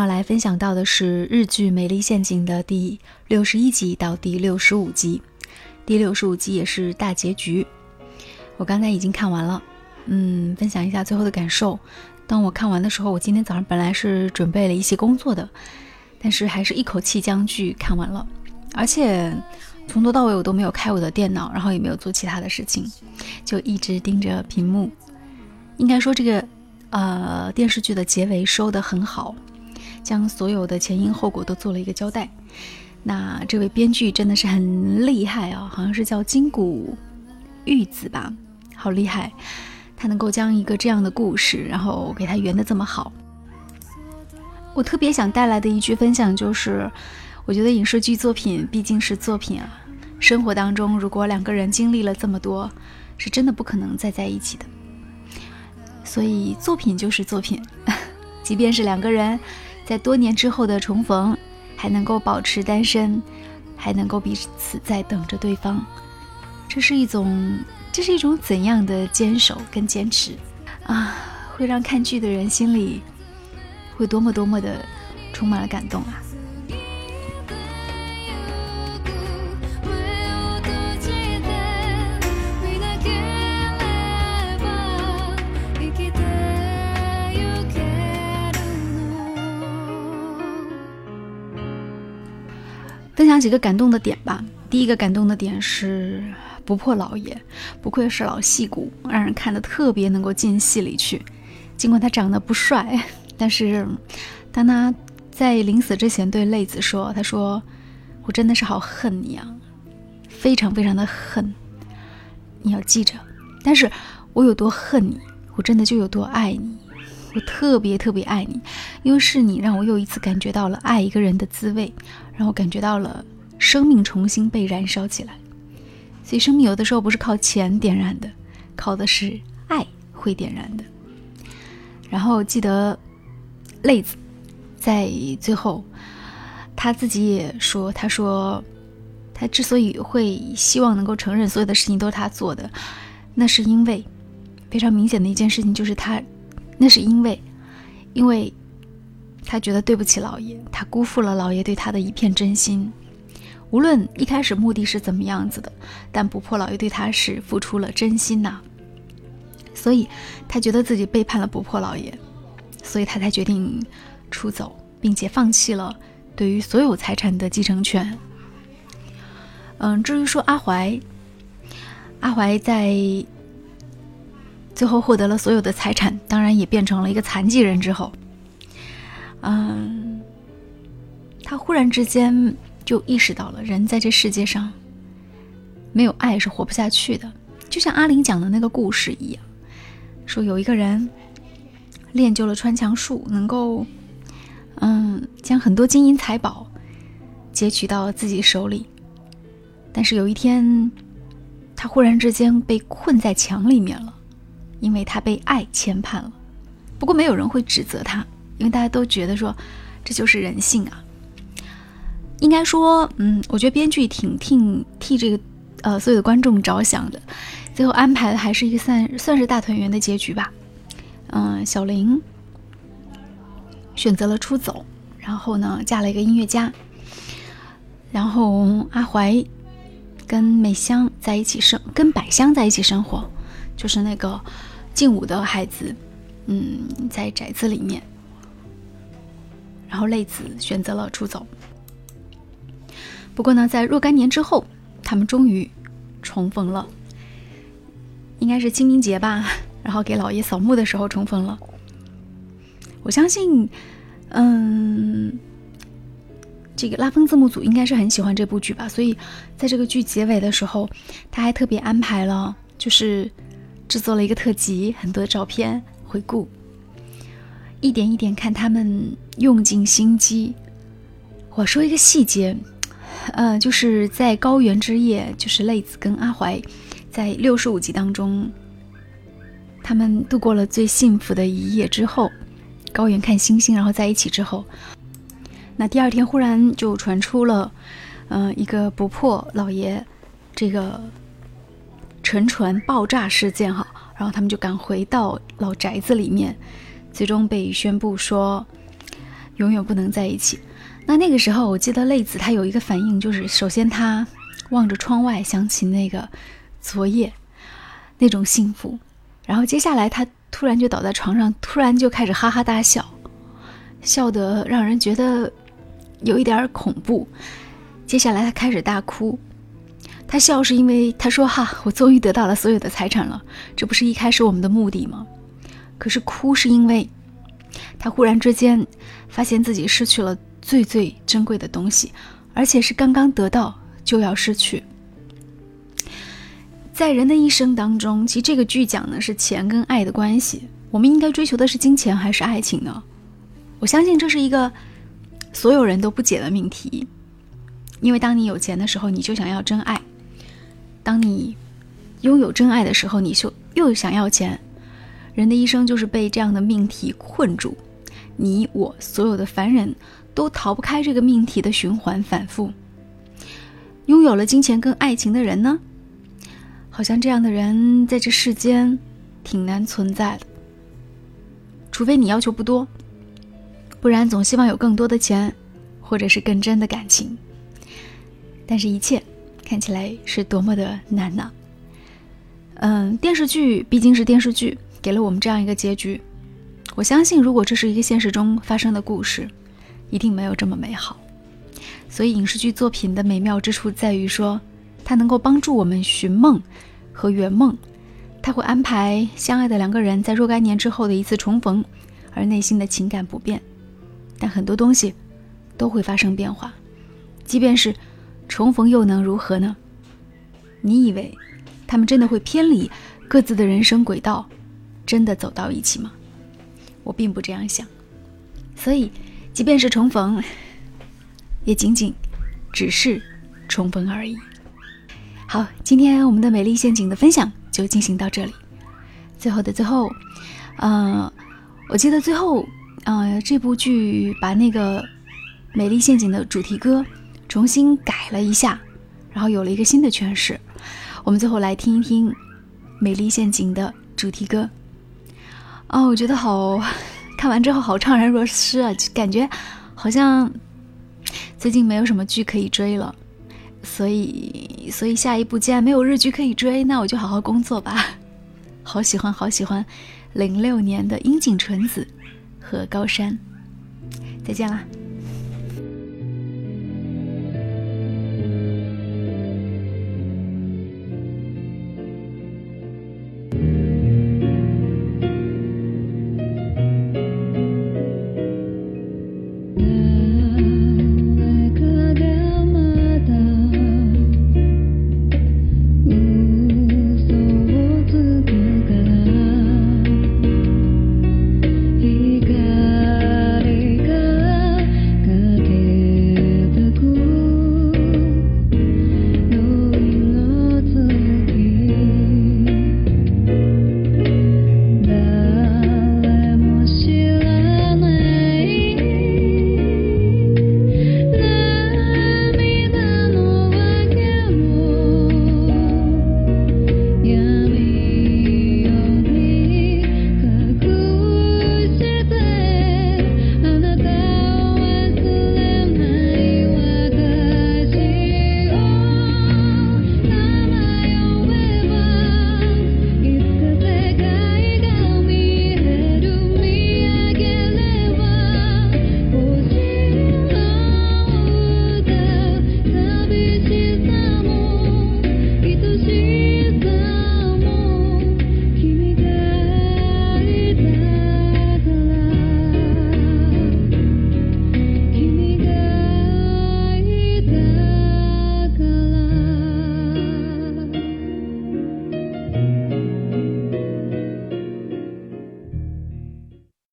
要来分享到的是日剧《美丽陷阱》的第六十一集到第六十五集，第六十五集也是大结局。我刚才已经看完了，嗯，分享一下最后的感受。当我看完的时候，我今天早上本来是准备了一些工作的，但是还是一口气将剧看完了，而且从头到尾我都没有开我的电脑，然后也没有做其他的事情，就一直盯着屏幕。应该说这个。呃，电视剧的结尾收得很好，将所有的前因后果都做了一个交代。那这位编剧真的是很厉害啊，好像是叫金谷玉子吧，好厉害！他能够将一个这样的故事，然后给他圆的这么好。我特别想带来的一句分享就是，我觉得影视剧作品毕竟是作品啊，生活当中如果两个人经历了这么多，是真的不可能再在一起的。所以作品就是作品，即便是两个人在多年之后的重逢，还能够保持单身，还能够彼此在等着对方，这是一种，这是一种怎样的坚守跟坚持啊？会让看剧的人心里会多么多么的充满了感动啊！分享几个感动的点吧。第一个感动的点是不破老爷，不愧是老戏骨，让人看得特别能够进戏里去。尽管他长得不帅，但是当他在临死之前对泪子说：“他说我真的是好恨你啊，非常非常的恨。你要记着，但是我有多恨你，我真的就有多爱你。我特别特别爱你，因为是你让我又一次感觉到了爱一个人的滋味。”让我感觉到了生命重新被燃烧起来，所以生命有的时候不是靠钱点燃的，靠的是爱会点燃的。然后记得泪子在最后，他自己也说，他说他之所以会希望能够承认所有的事情都是他做的，那是因为非常明显的一件事情就是他，那是因为，因为。他觉得对不起老爷，他辜负了老爷对他的一片真心。无论一开始目的是怎么样子的，但不破老爷对他是付出了真心呐。所以，他觉得自己背叛了不破老爷，所以他才决定出走，并且放弃了对于所有财产的继承权。嗯，至于说阿怀，阿怀在最后获得了所有的财产，当然也变成了一个残疾人之后。嗯，他忽然之间就意识到了，人在这世界上没有爱是活不下去的。就像阿玲讲的那个故事一样，说有一个人练就了穿墙术，能够嗯将很多金银财宝截取到自己手里，但是有一天，他忽然之间被困在墙里面了，因为他被爱牵绊了。不过没有人会指责他。因为大家都觉得说，这就是人性啊。应该说，嗯，我觉得编剧挺替替这个呃所有的观众着想的，最后安排的还是一个算算是大团圆的结局吧。嗯，小林选择了出走，然后呢嫁了一个音乐家，然后阿怀跟美香在一起生，跟百香在一起生活，就是那个劲舞的孩子，嗯，在宅子里面。然后泪子选择了出走。不过呢，在若干年之后，他们终于重逢了，应该是清明节吧。然后给老爷扫墓的时候重逢了。我相信，嗯，这个拉风字幕组应该是很喜欢这部剧吧。所以在这个剧结尾的时候，他还特别安排了，就是制作了一个特辑，很多照片回顾。一点一点看他们用尽心机。我说一个细节，呃，就是在高原之夜，就是泪子跟阿怀在六十五集当中，他们度过了最幸福的一夜之后，高原看星星，然后在一起之后，那第二天忽然就传出了，嗯，一个不破老爷这个沉船爆炸事件哈，然后他们就赶回到老宅子里面。最终被宣布说，永远不能在一起。那那个时候，我记得泪子她有一个反应，就是首先她望着窗外，想起那个昨夜那种幸福，然后接下来他突然就倒在床上，突然就开始哈哈大笑，笑得让人觉得有一点恐怖。接下来他开始大哭，他笑是因为他说：“哈，我终于得到了所有的财产了，这不是一开始我们的目的吗？”可是哭是因为他忽然之间发现自己失去了。最最珍贵的东西，而且是刚刚得到就要失去。在人的一生当中，其实这个剧讲的是钱跟爱的关系。我们应该追求的是金钱还是爱情呢？我相信这是一个所有人都不解的命题。因为当你有钱的时候，你就想要真爱；当你拥有真爱的时候，你就又想要钱。人的一生就是被这样的命题困住。你我所有的凡人。都逃不开这个命题的循环反复。拥有了金钱跟爱情的人呢，好像这样的人在这世间挺难存在的。除非你要求不多，不然总希望有更多的钱，或者是更真的感情。但是，一切看起来是多么的难呢？嗯，电视剧毕竟是电视剧，给了我们这样一个结局。我相信，如果这是一个现实中发生的故事。一定没有这么美好，所以影视剧作品的美妙之处在于说，它能够帮助我们寻梦和圆梦，它会安排相爱的两个人在若干年之后的一次重逢，而内心的情感不变，但很多东西都会发生变化，即便是重逢又能如何呢？你以为他们真的会偏离各自的人生轨道，真的走到一起吗？我并不这样想，所以。即便是重逢，也仅仅只是重逢而已。好，今天我们的美丽陷阱的分享就进行到这里。最后的最后，嗯，我记得最后，呃，这部剧把那个美丽陷阱的主题歌重新改了一下，然后有了一个新的诠释。我们最后来听一听美丽陷阱的主题歌。哦，我觉得好。看完之后好怅然若失啊，就感觉好像最近没有什么剧可以追了，所以所以下一步既然没有日剧可以追，那我就好好工作吧。好喜欢好喜欢零六年的樱井纯子和高山，再见啦。